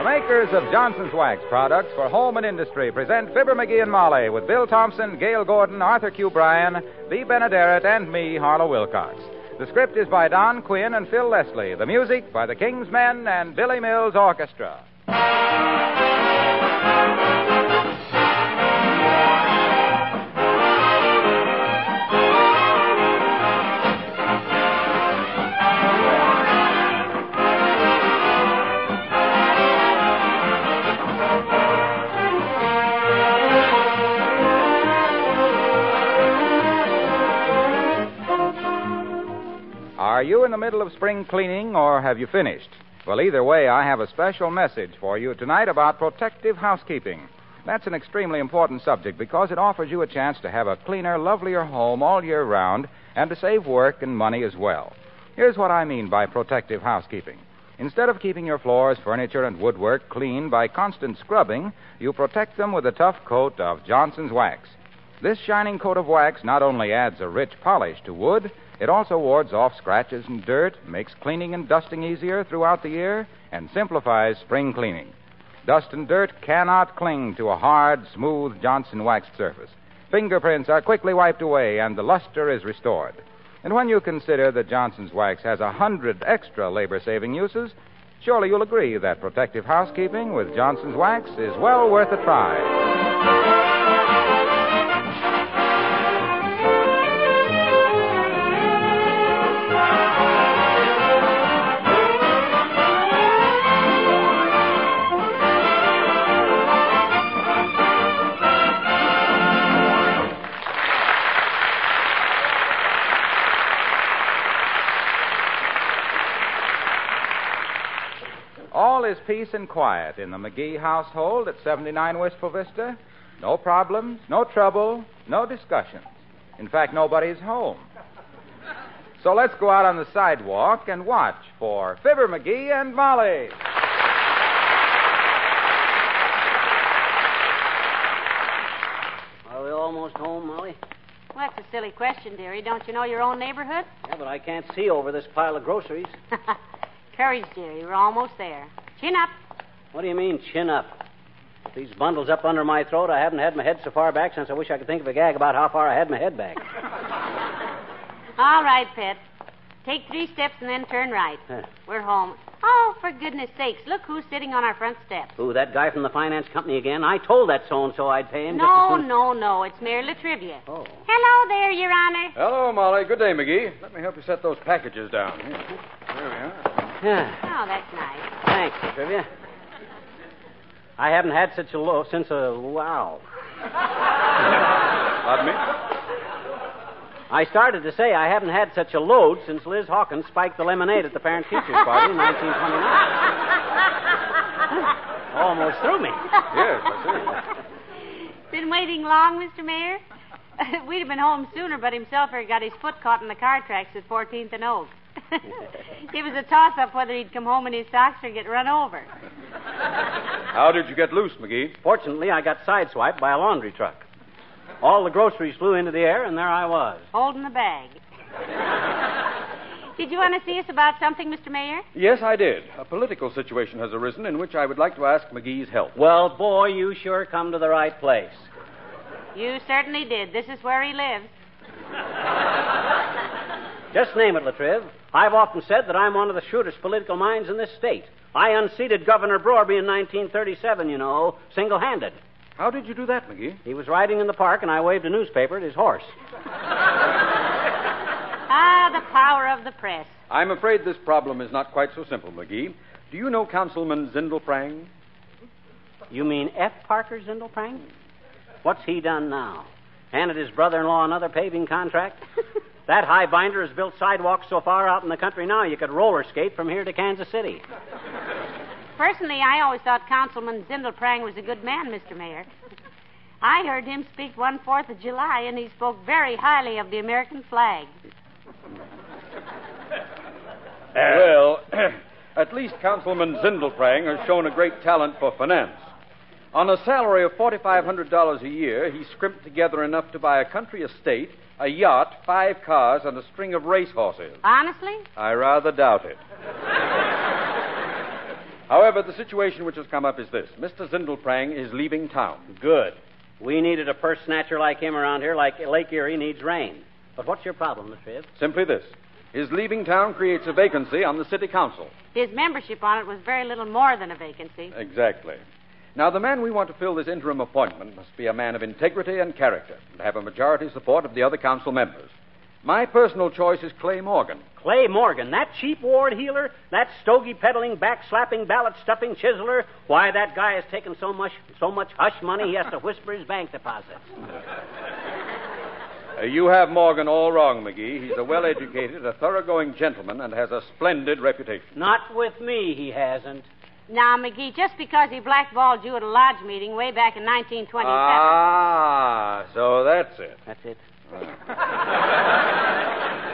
The makers of Johnson's Wax products for home and industry present Fibber McGee and Molly with Bill Thompson, Gale Gordon, Arthur Q. Bryan, Bea Benaderet, and me, Harlow Wilcox. The script is by Don Quinn and Phil Leslie. The music by the King's Men and Billy Mills Orchestra. Are you in the middle of spring cleaning or have you finished? Well, either way, I have a special message for you tonight about protective housekeeping. That's an extremely important subject because it offers you a chance to have a cleaner, lovelier home all year round and to save work and money as well. Here's what I mean by protective housekeeping. Instead of keeping your floors, furniture, and woodwork clean by constant scrubbing, you protect them with a tough coat of Johnson's wax. This shining coat of wax not only adds a rich polish to wood, it also wards off scratches and dirt, makes cleaning and dusting easier throughout the year, and simplifies spring cleaning. Dust and dirt cannot cling to a hard, smooth Johnson waxed surface. Fingerprints are quickly wiped away, and the luster is restored. And when you consider that Johnson's wax has a hundred extra labor saving uses, surely you'll agree that protective housekeeping with Johnson's wax is well worth a try. Peace and quiet in the McGee household at 79 Wistful Vista. No problems, no trouble, no discussions. In fact, nobody's home. So let's go out on the sidewalk and watch for Fibber McGee and Molly. Are we almost home, Molly? Well, that's a silly question, dearie. Don't you know your own neighborhood? Yeah, but I can't see over this pile of groceries. Courage, dearie. We're almost there. Chin up. What do you mean, chin up? With these bundles up under my throat, I haven't had my head so far back since I wish I could think of a gag about how far I had my head back. All right, pet. Take three steps and then turn right. Huh. We're home. Oh, for goodness sakes, look who's sitting on our front steps. Who, that guy from the finance company again? I told that so-and-so I'd pay him just No, as soon... no, no. It's Mayor Latrivia. Oh. Hello there, Your Honor. Hello, Molly. Good day, McGee. Let me help you set those packages down. Here. There we are. Yeah. Oh, that's nice. Thanks, Trivia. I haven't had such a low since a wow. Pardon me? I started to say I haven't had such a load since Liz Hawkins spiked the lemonade at the parent teachers party in 1929. Almost threw me. Yes, I Been waiting long, Mr. Mayor? We'd have been home sooner, but himself had got his foot caught in the car tracks at 14th and Oak. it was a toss up whether he'd come home in his socks or get run over. How did you get loose, McGee? Fortunately, I got sideswiped by a laundry truck. All the groceries flew into the air, and there I was. Holding the bag. Did you want to see us about something, Mr. Mayor? Yes, I did. A political situation has arisen in which I would like to ask McGee's help. Well, boy, you sure come to the right place. You certainly did. This is where he lives. Just name it, Latriv. I've often said that I'm one of the shrewdest political minds in this state. I unseated Governor Broerby in 1937, you know, single handed. How did you do that, McGee? He was riding in the park, and I waved a newspaper at his horse. Ah, the power of the press. I'm afraid this problem is not quite so simple, McGee. Do you know Councilman Zindelprang? You mean F. Parker Zindelprang? What's he done now? Handed his brother in law another paving contract? that high binder has built sidewalks so far out in the country now you could roller skate from here to Kansas City. Personally, I always thought Councilman Zindelprang was a good man, Mr. Mayor. I heard him speak one Fourth of July, and he spoke very highly of the American flag. well, at least Councilman Zindelprang has shown a great talent for finance. On a salary of $4,500 a year, he scrimped together enough to buy a country estate, a yacht, five cars, and a string of racehorses. Honestly? I rather doubt it. However, the situation which has come up is this Mr. Zindelprang is leaving town. Good. We needed a purse snatcher like him around here, like Lake Erie needs rain. But what's your problem, Miss Triv? Simply this his leaving town creates a vacancy on the city council. His membership on it was very little more than a vacancy. Exactly. Now, the man we want to fill this interim appointment must be a man of integrity and character and have a majority support of the other council members. My personal choice is Clay Morgan. Clay Morgan, that cheap ward heeler, that stogie peddling, back slapping, ballot stuffing chiseler. Why, that guy has taken so much, so much hush money he has to whisper his bank deposits. Uh, you have Morgan all wrong, McGee. He's a well educated, a thoroughgoing gentleman, and has a splendid reputation. Not with me, he hasn't. Now, McGee, just because he blackballed you at a lodge meeting way back in 1927. Ah, so that's it. That's it.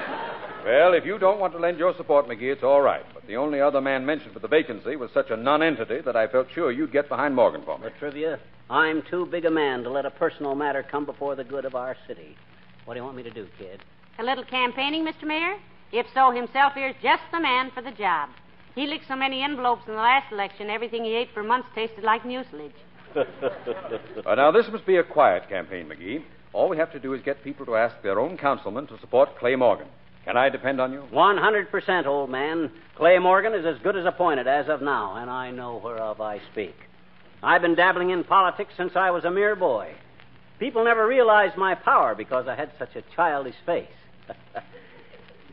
Well, if you don't want to lend your support, McGee, it's all right. But the only other man mentioned for the vacancy was such a nonentity that I felt sure you'd get behind Morgan for me. But, Trivia, I'm too big a man to let a personal matter come before the good of our city. What do you want me to do, kid? A little campaigning, Mr. Mayor? If so, himself here's just the man for the job. He licked so many envelopes in the last election, everything he ate for months tasted like mucilage. Uh, now, this must be a quiet campaign, McGee. All we have to do is get people to ask their own councilman to support Clay Morgan. Can I depend on you? 100%, old man. Clay Morgan is as good as appointed as of now, and I know whereof I speak. I've been dabbling in politics since I was a mere boy. People never realized my power because I had such a childish face.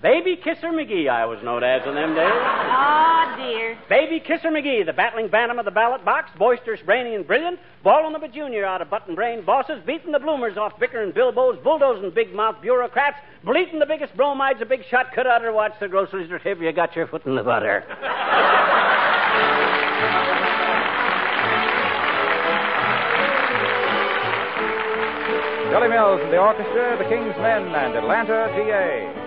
Baby Kisser McGee, I was known as in them days. Oh, dear. Baby Kisser McGee, the battling bantam of the ballot box, boisterous, brainy, and brilliant, balling the junior out of button brain bosses, beating the bloomers off bickering bilboes, bulldozing big mouth bureaucrats, bleating the biggest bromides a big shot could utter. Watch the groceries or tip you got your foot in the butter. Billy Mills and the orchestra, the King's Men, and Atlanta, GA.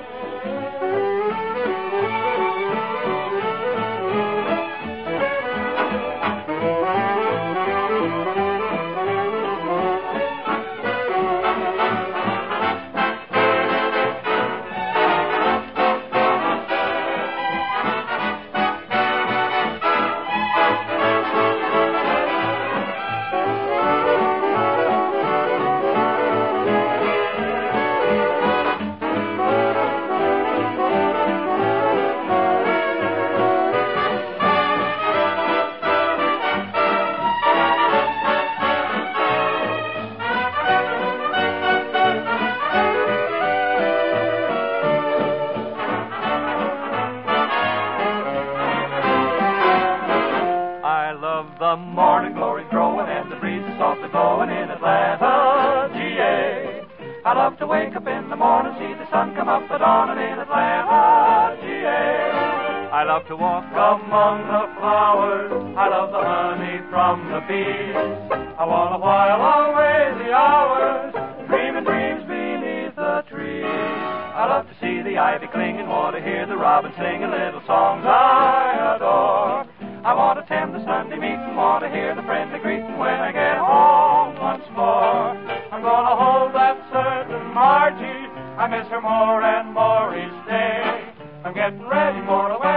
Margie. I miss her more and more each day. I'm getting ready for the wedding.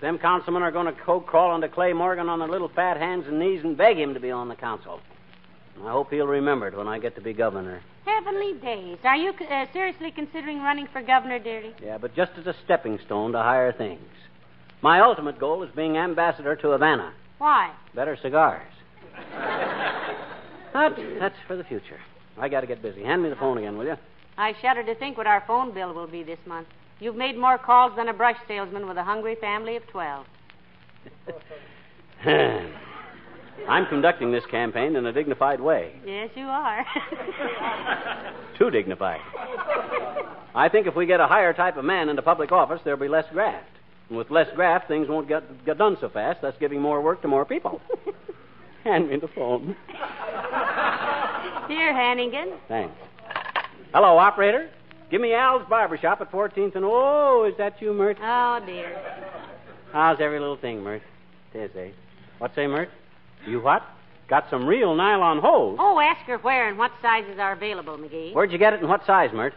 Them councilmen are going to co crawl into Clay Morgan on their little fat hands and knees and beg him to be on the council. I hope he'll remember it when I get to be governor. Heavenly days. Are you uh, seriously considering running for governor, dearie? Yeah, but just as a stepping stone to higher things. My ultimate goal is being ambassador to Havana. Why? Better cigars. but that's for the future. I got to get busy. Hand me the phone again, will you? I shudder to think what our phone bill will be this month. You've made more calls than a brush salesman with a hungry family of 12. I'm conducting this campaign in a dignified way. Yes, you are. Too dignified. I think if we get a higher type of man into public office, there'll be less graft. And with less graft, things won't get, get done so fast, thus giving more work to more people. Hand me the phone. Here, Hannigan. Thanks. Hello, operator. Give me Al's barber shop at 14th and... Oh, is that you, Mert? Oh, dear. How's every little thing, Mert? Tis, eh? What say, Mert? You what? Got some real nylon hose. Oh, ask her where and what sizes are available, McGee. Where'd you get it and what size, Mert?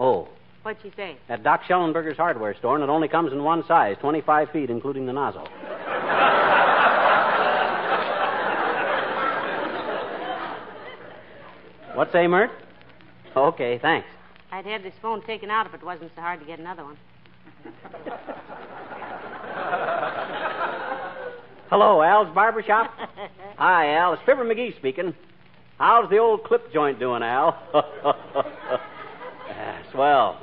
Oh, What'd she say? at Doc Schellenberger's hardware store, and it only comes in one size, 25 feet, including the nozzle. what say, Mert? Okay, thanks. I'd have this phone taken out if it wasn't so hard to get another one. Hello, Al's barber shop. Hi, Al. It's Fibber McGee speaking. How's the old clip joint doing, Al? Ah, Swell.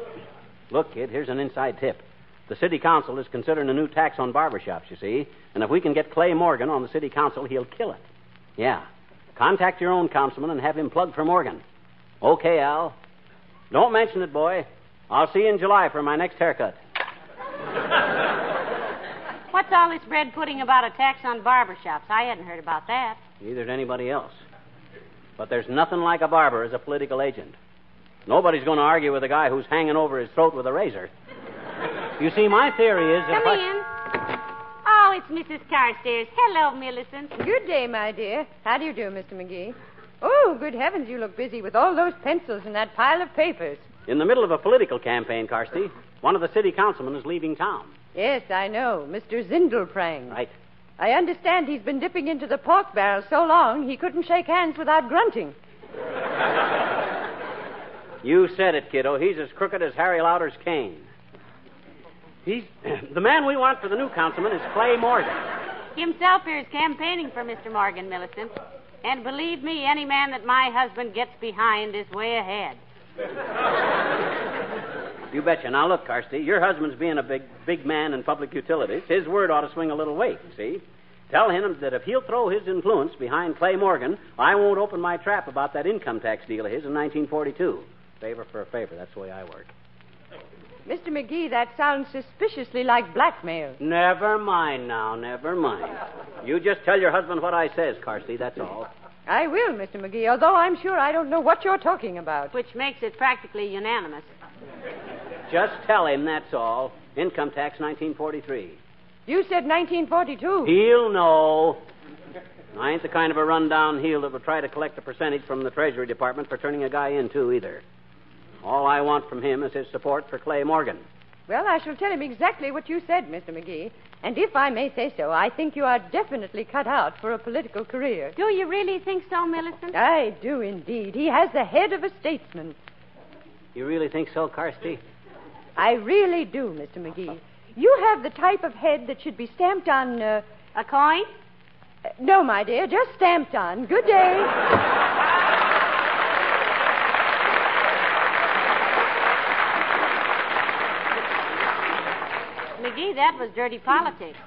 Look, kid, here's an inside tip. The city council is considering a new tax on barbershops, you see. And if we can get Clay Morgan on the city council, he'll kill it. Yeah. Contact your own councilman and have him plug for Morgan. Okay, Al. Don't mention it, boy. I'll see you in July for my next haircut. What's all this bread pudding about a tax on barber shops? I hadn't heard about that. Neither did anybody else. But there's nothing like a barber as a political agent. Nobody's going to argue with a guy who's hanging over his throat with a razor. You see, my theory is that Come if I- in. Oh, it's Mrs. Carstairs. Hello, Millicent. Good day, my dear. How do you do, Mr. McGee? Oh, good heavens, you look busy with all those pencils and that pile of papers. In the middle of a political campaign, Carsty, one of the city councilmen is leaving town. Yes, I know. Mr. Zindelprang. Right. I understand he's been dipping into the pork barrel so long he couldn't shake hands without grunting. You said it, kiddo. He's as crooked as Harry Lauder's cane. He's the man we want for the new councilman is Clay Morgan. Himself here is campaigning for Mr. Morgan, Millicent. And believe me, any man that my husband gets behind is way ahead. You betcha. Now look, Carsty, your husband's being a big, big man in public utilities. His word ought to swing a little weight. You see. Tell him that if he'll throw his influence behind Clay Morgan, I won't open my trap about that income tax deal of his in 1942. Favor for a favor. That's the way I work. Mr. McGee, that sounds suspiciously like blackmail. Never mind now, never mind. You just tell your husband what I says, Carsty, that's all. I will, Mr. McGee, although I'm sure I don't know what you're talking about. Which makes it practically unanimous. Just tell him, that's all. Income tax 1943. You said 1942. He'll know. I ain't the kind of a rundown heel that would try to collect a percentage from the Treasury Department for turning a guy in, too, either. All I want from him is his support for Clay Morgan. Well, I shall tell him exactly what you said, Mr. McGee. And if I may say so, I think you are definitely cut out for a political career. Do you really think so, Millicent? I do indeed. He has the head of a statesman. You really think so, Carsty? I really do, Mr. McGee. You have the type of head that should be stamped on. Uh, A coin? uh, no, my dear, just stamped on. Good day. That was dirty politics.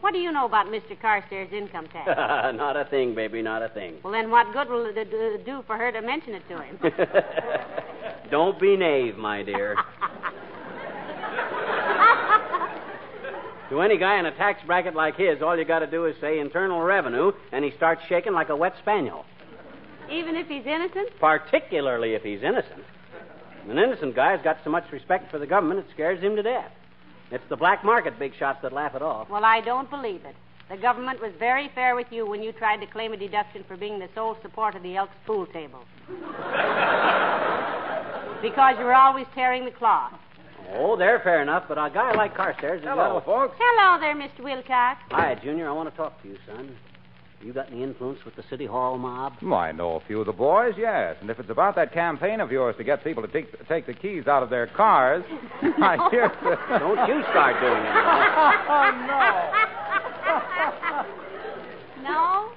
What do you know about Mr. Carstairs' income tax? not a thing, baby, not a thing. well, then what good will it do- do for her to mention it to him? Don't be naive, my dear. to any guy in a tax bracket like his, all you got to do is say internal revenue, and he starts shaking like a wet spaniel. Even if he's innocent? Particularly if he's innocent. An innocent guy's got so much respect for the government it scares him to death. It's the black market big shots that laugh it off. Well, I don't believe it. The government was very fair with you when you tried to claim a deduction for being the sole support of the Elks pool table. because you were always tearing the cloth. Oh, they're fair enough, but a guy like Carstairs has Hello, got folks. Hello there, Mr. Wilcox. Hi, Junior. I want to talk to you, son. You got any influence with the City Hall mob? Well, I know a few of the boys, yes. And if it's about that campaign of yours to get people to take, take the keys out of their cars, I hear. The... Don't you start doing it. Oh, no?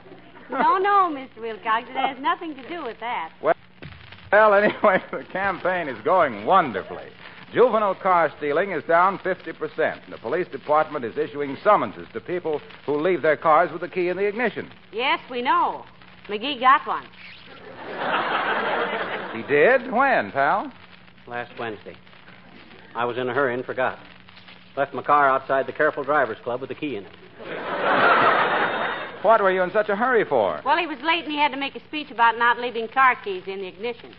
No, no, no, Mr. Wilcox. It has nothing to do with that. Well, anyway, the campaign is going wonderfully. Juvenile car stealing is down 50%, and the police department is issuing summonses to people who leave their cars with the key in the ignition. Yes, we know. McGee got one. He did? When, pal? Last Wednesday. I was in a hurry and forgot. Left my car outside the Careful Drivers Club with the key in it. What were you in such a hurry for? Well, he was late and he had to make a speech about not leaving car keys in the ignition.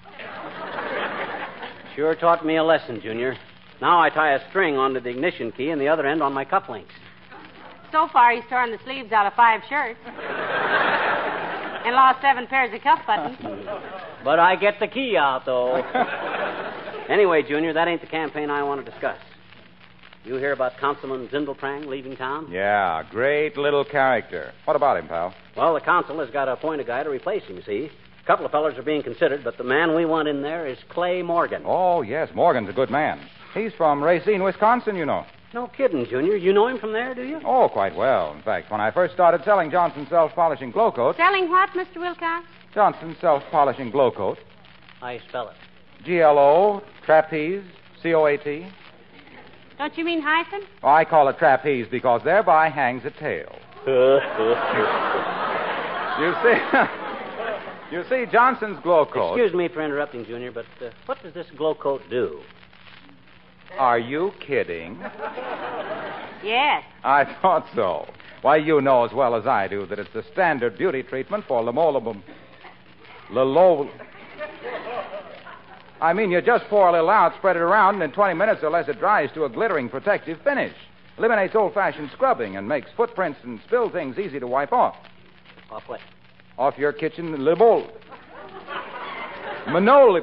Sure taught me a lesson, Junior. Now I tie a string onto the ignition key and the other end on my cufflinks. So far, he's torn the sleeves out of five shirts and lost seven pairs of cuff buttons. But I get the key out, though. anyway, Junior, that ain't the campaign I want to discuss. You hear about Councilman Zindelprang leaving town? Yeah, great little character. What about him, pal? Well, the council has got to appoint a guy to replace him, you see. A couple of fellers are being considered, but the man we want in there is Clay Morgan. Oh, yes, Morgan's a good man. He's from Racine, Wisconsin, you know. No kidding, Junior. You know him from there, do you? Oh, quite well. In fact, when I first started selling Johnson self polishing Glo-Coat, Selling what, Mr. Wilcox? Johnson self polishing Glo-Coat, I spell it. G L O, trapeze, C O A T. Don't you mean hyphen? Oh, I call it trapeze because thereby hangs a tail. You see, you see, Johnson's Glo-Coat. Excuse me for interrupting, Junior, but uh, what does this Glo-Coat do? Are you kidding? Yes. I thought so. Why, you know as well as I do that it's the standard beauty treatment for lamolabum. Lilo. I mean, you just pour a little out, spread it around, and in 20 minutes or less it dries to a glittering protective finish. Eliminates old fashioned scrubbing and makes footprints and spill things easy to wipe off. Off what? Off your kitchen libel. Manoli.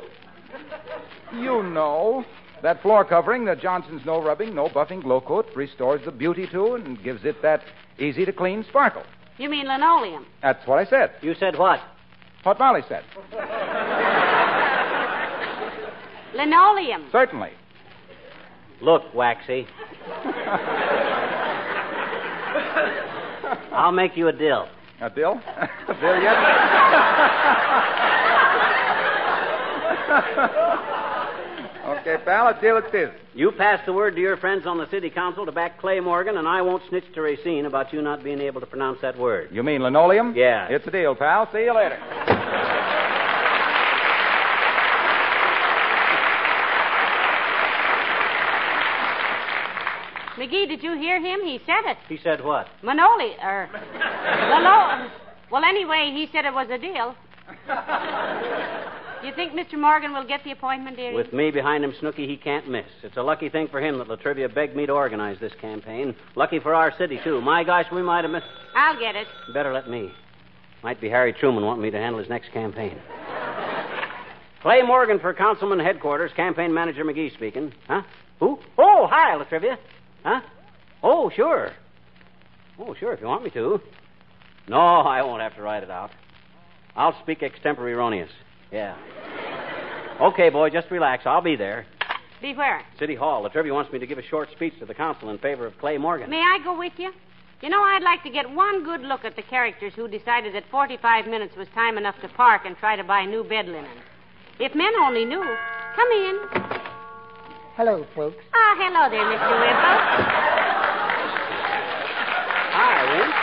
You know. That floor covering, the Johnson's no rubbing, no buffing Glo-Coat, restores the beauty to and gives it that easy to clean sparkle. You mean linoleum? That's what I said. You said what? What Molly said. Linoleum. Certainly. Look, Waxy. I'll make you a deal. A deal? a deal yet? okay, pal, a deal it is. You pass the word to your friends on the city council to back Clay Morgan, and I won't snitch to Racine about you not being able to pronounce that word. You mean linoleum? Yeah. It's a deal, pal. See you later. McGee, did you hear him? He said it. He said what? Manoli, or Lino. Well, anyway, he said it was a deal. Do you think Mr. Morgan will get the appointment, dearie? With me behind him, Snooky, he can't miss. It's a lucky thing for him that Latrivia begged me to organize this campaign. Lucky for our city, too. My gosh, we might have missed. I'll get it. Better let me. Might be Harry Truman wanting me to handle his next campaign. Clay Morgan for Councilman Headquarters, Campaign Manager McGee speaking. Huh? Who? Oh, hi, Latrivia. Huh? Oh, sure. Oh, sure, if you want me to. No, I won't have to write it out. I'll speak extemporaneous. Yeah. Okay, boy, just relax. I'll be there. Be where? City Hall. Latrivia wants me to give a short speech to the council in favor of Clay Morgan. May I go with you? You know, I'd like to get one good look at the characters who decided that 45 minutes was time enough to park and try to buy new bed linen. If men only knew. Come in. Hello, folks. Ah, hello there, Mr. Wimple. Hi, Wimp.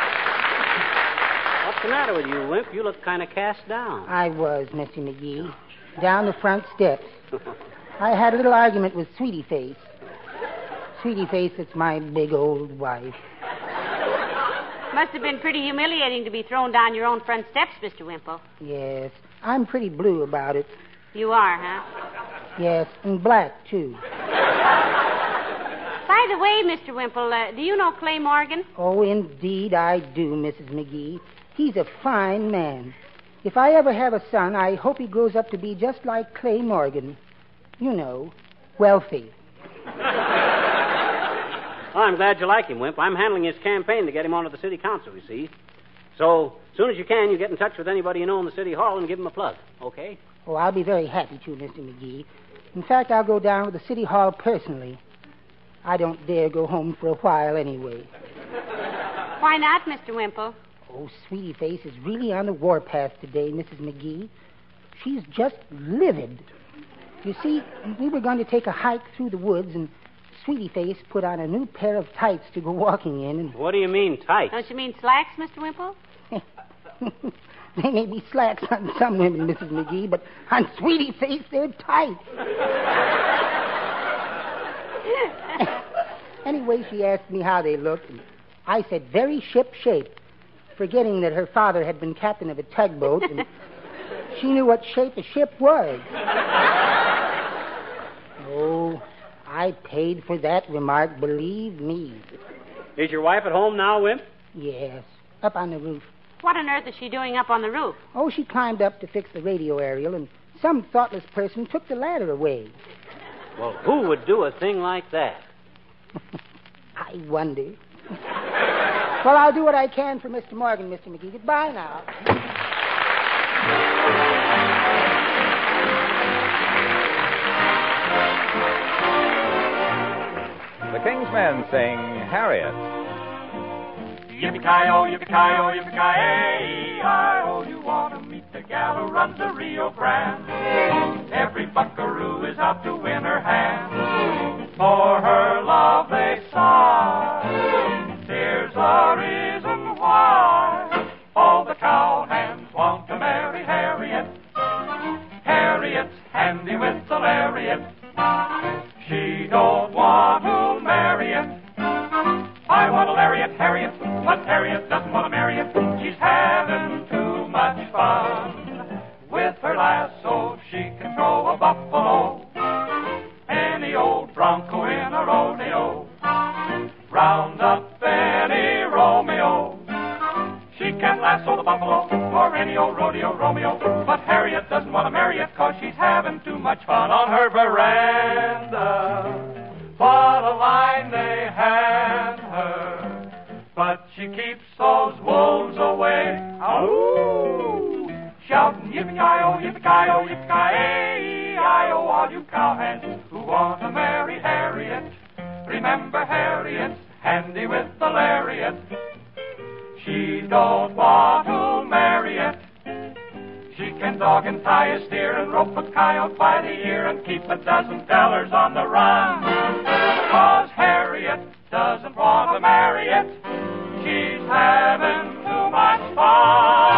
What's the matter with you, Wimp? You look kind of cast down. I was, Mr. McGee. Down the front steps. I had a little argument with Sweetie Face. Sweetie Face, it's my big old wife. Must have been pretty humiliating to be thrown down your own front steps, Mr. Wimple. Yes, I'm pretty blue about it. You are, huh? Yes, and black, too. By the way, Mr. Wimple, uh, do you know Clay Morgan? Oh, indeed I do, Mrs. McGee. He's a fine man. If I ever have a son, I hope he grows up to be just like Clay Morgan. You know, wealthy. Well, I'm glad you like him, Wimp. I'm handling his campaign to get him onto the city council, you see. So, as soon as you can, you get in touch with anybody you know in the city hall and give him a plug, okay? Oh, I'll be very happy to, Mr. McGee. In fact, I'll go down to the city hall personally. I don't dare go home for a while anyway. Why not, Mr. Wimple? Oh, Sweetie Face is really on the warpath today, Mrs. McGee. She's just livid. You see, we were going to take a hike through the woods, and Sweetie Face put on a new pair of tights to go walking in, and What do you mean, tight? Don't you mean slacks, Mr. Wimple? they may be slacks on some women, Mrs. McGee, but on Sweetie Face, they're tight. anyway, she asked me how they looked, and I said very ship shape, forgetting that her father had been captain of a tugboat, and she knew what shape a ship was. oh, I paid for that remark, believe me. Is your wife at home now, Wimp? Yes, up on the roof. What on earth is she doing up on the roof? Oh, she climbed up to fix the radio aerial, and some thoughtless person took the ladder away. Well, who would do a thing like that? I wonder. Well, I'll do what I can for Mr. Morgan, Mr. McGee. Goodbye now. The King's Men sing Harriet. Yippee-ki-yo, yippee-ki-yo, yippee-ki-yay-I-oh, you want to meet the gal who runs the Rio Grande. Every buckaroo is out to win her hand. For her love they sigh. A reason why. All the cowhands want to marry Harriet. Harriet's handy with the lariat. She don't by the ear and keep a dozen tellers on the run. Cause Harriet doesn't want to marry it. She's having too much fun.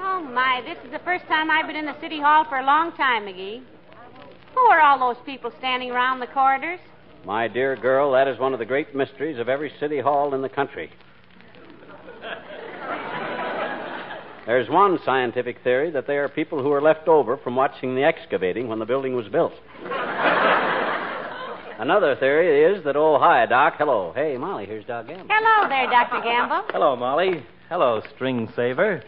Oh, my, this is the first time I've been in the city hall for a long time, McGee. Who are all those people standing around the corridors? My dear girl, that is one of the great mysteries of every city hall in the country. There's one scientific theory that they are people who are left over from watching the excavating when the building was built. Another theory is that, oh, hi, Doc. Hello. Hey, Molly, here's Doc Gamble. Hello there, Dr. Gamble. Hello, Molly. Hello, String Saver.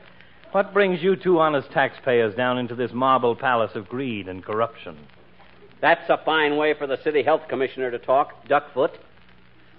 What brings you two honest taxpayers down into this marble palace of greed and corruption? That's a fine way for the city health commissioner to talk, Duckfoot.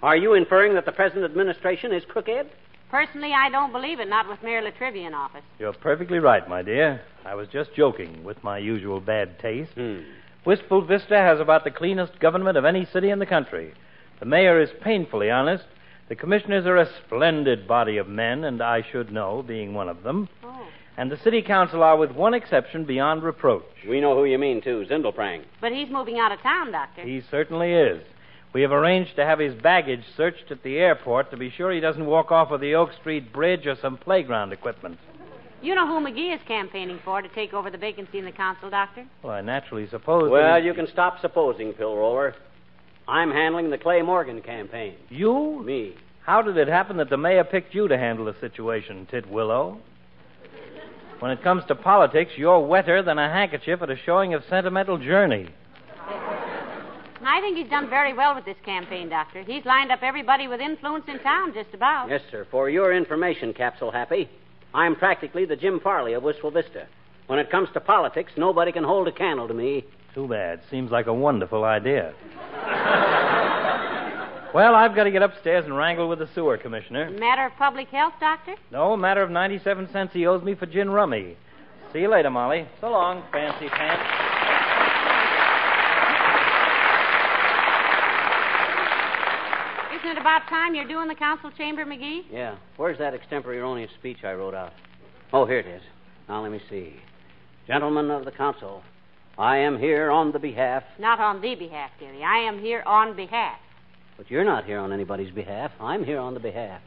Are you inferring that the present administration is crooked? Personally, I don't believe it, not with Mayor Latrivia in office. You're perfectly right, my dear. I was just joking with my usual bad taste. Hmm. Wistful Vista has about the cleanest government of any city in the country. The mayor is painfully honest. The commissioners are a splendid body of men, and I should know, being one of them. Oh. And the city council are, with one exception, beyond reproach. We know who you mean, too, Zindelprang. But he's moving out of town, Doctor. He certainly is. We have arranged to have his baggage searched at the airport to be sure he doesn't walk off of the Oak Street Bridge or some playground equipment. You know who McGee is campaigning for to take over the vacancy in the council, Doctor? Well, I naturally suppose. Well, that you can stop supposing, Pill Roller. I'm handling the Clay Morgan campaign. You? Me. How did it happen that the mayor picked you to handle the situation, Tit Willow? When it comes to politics, you're wetter than a handkerchief at a showing of Sentimental Journey. I think he's done very well with this campaign, Doctor. He's lined up everybody with influence in town, just about. Yes, sir. For your information, Capsule Happy, I'm practically the Jim Farley of Wistful Vista. When it comes to politics, nobody can hold a candle to me. Too bad. Seems like a wonderful idea. well, I've got to get upstairs and wrangle with the sewer commissioner. Matter of public health, Doctor? No, matter of 97 cents he owes me for gin rummy. See you later, Molly. So long, fancy pants. Isn't it about time you're doing the council chamber, McGee? Yeah. Where's that extemporaneous speech I wrote out? Oh, here it is. Now, let me see. Gentlemen of the council, I am here on the behalf. Not on the behalf, dearie. I am here on behalf. But you're not here on anybody's behalf. I'm here on the behalf.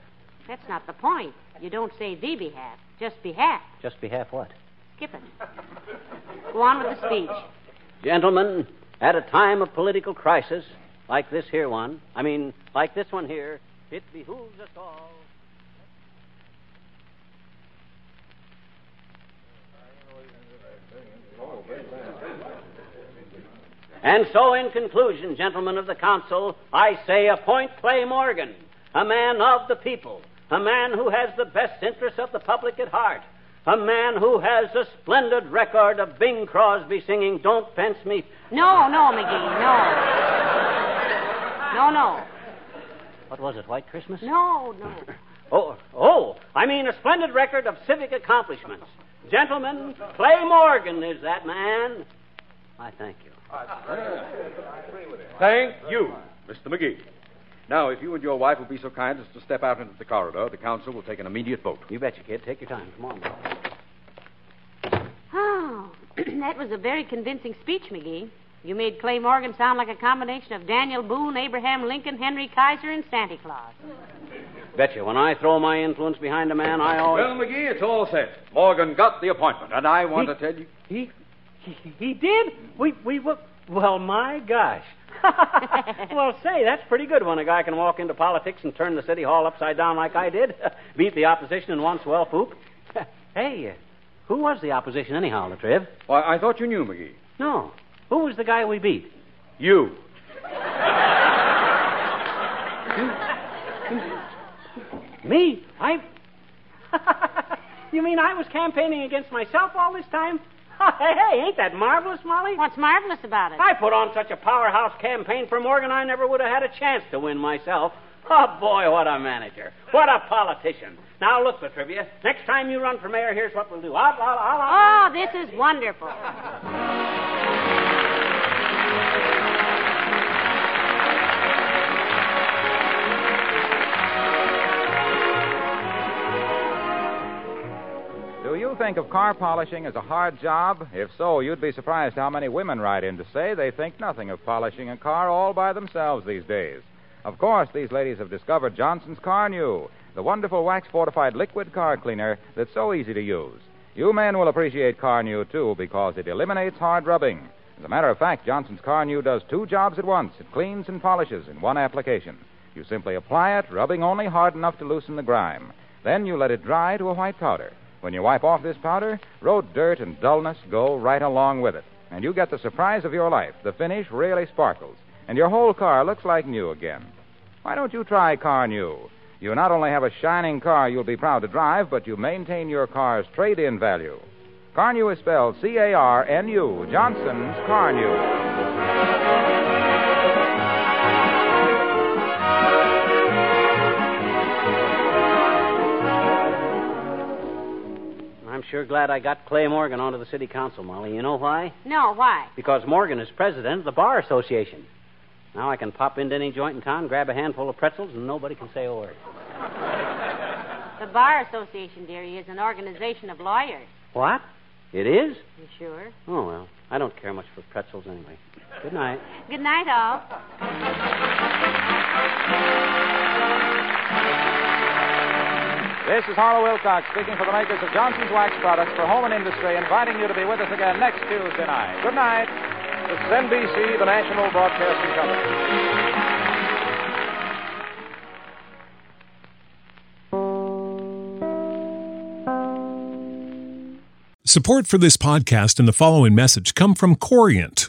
That's not the point. You don't say the behalf, just behalf. Just behalf what? Skip it. Go on with the speech. Gentlemen, at a time of political crisis, like this here one, I mean, like this one here, it behooves us all. And so, in conclusion, gentlemen of the council, I say appoint Clay Morgan, a man of the people, a man who has the best interests of the public at heart, a man who has a splendid record of Bing Crosby singing Don't Fence Me. No, no, McGee, no. No, no. What was it, White Christmas? No, no. Oh, oh, I mean a splendid record of civic accomplishments. Gentlemen, Clay Morgan is that man. I thank you. Thank you, Mr. McGee. Now, if you and your wife will be so kind as to step out into the corridor, the council will take an immediate vote. You betcha, kid. Take your time. Come on. Oh, that was a very convincing speech, McGee. You made Clay Morgan sound like a combination of Daniel Boone, Abraham Lincoln, Henry Kaiser, and Santa Claus. Betcha, when I throw my influence behind a man, I always. Well, McGee, it's all set. Morgan got the appointment, and I want He- to tell you. He, he, he did? We, we were. Well, my gosh. well, say, that's pretty good when a guy can walk into politics and turn the city hall upside down like I did. Beat the opposition in one swell whoop. hey, uh, who was the opposition anyhow, Latriv? Why, I thought you knew, McGee. No. Who was the guy we beat? You. Me? I. you mean I was campaigning against myself all this time? hey, hey, ain't that marvelous, Molly? What's marvelous about it? I put on such a powerhouse campaign for Morgan, I never would have had a chance to win myself. Oh, boy, what a manager. What a politician. Now, look, Latrivia, next time you run for mayor, here's what we'll do. I'll, I'll, I'll, I'll... Oh, this is wonderful. Think of car polishing as a hard job? If so, you'd be surprised how many women write in to say they think nothing of polishing a car all by themselves these days. Of course, these ladies have discovered Johnson's Carnu, the wonderful wax fortified liquid car cleaner that's so easy to use. You men will appreciate Carnu, too, because it eliminates hard rubbing. As a matter of fact, Johnson's Carnu does two jobs at once. It cleans and polishes in one application. You simply apply it, rubbing only hard enough to loosen the grime. Then you let it dry to a white powder. When you wipe off this powder, road dirt and dullness go right along with it. And you get the surprise of your life. The finish really sparkles. And your whole car looks like new again. Why don't you try Carnu? You not only have a shining car you'll be proud to drive, but you maintain your car's trade in value. Carnu is spelled C A R N U, Johnson's Car sure glad I got Clay Morgan onto the city council, Molly. You know why? No, why? Because Morgan is president of the Bar Association. Now I can pop into any joint in town, grab a handful of pretzels, and nobody can say a word. The Bar Association, dearie, is an organization of lawyers. What? It is? You sure? Oh, well, I don't care much for pretzels anyway. Good night. Good night, all. This is Harlow Wilcox speaking for the makers of Johnson's Wax Products for Home and Industry, inviting you to be with us again next Tuesday night. Good night. This is NBC, the National Broadcasting Company. Support for this podcast and the following message come from Corient.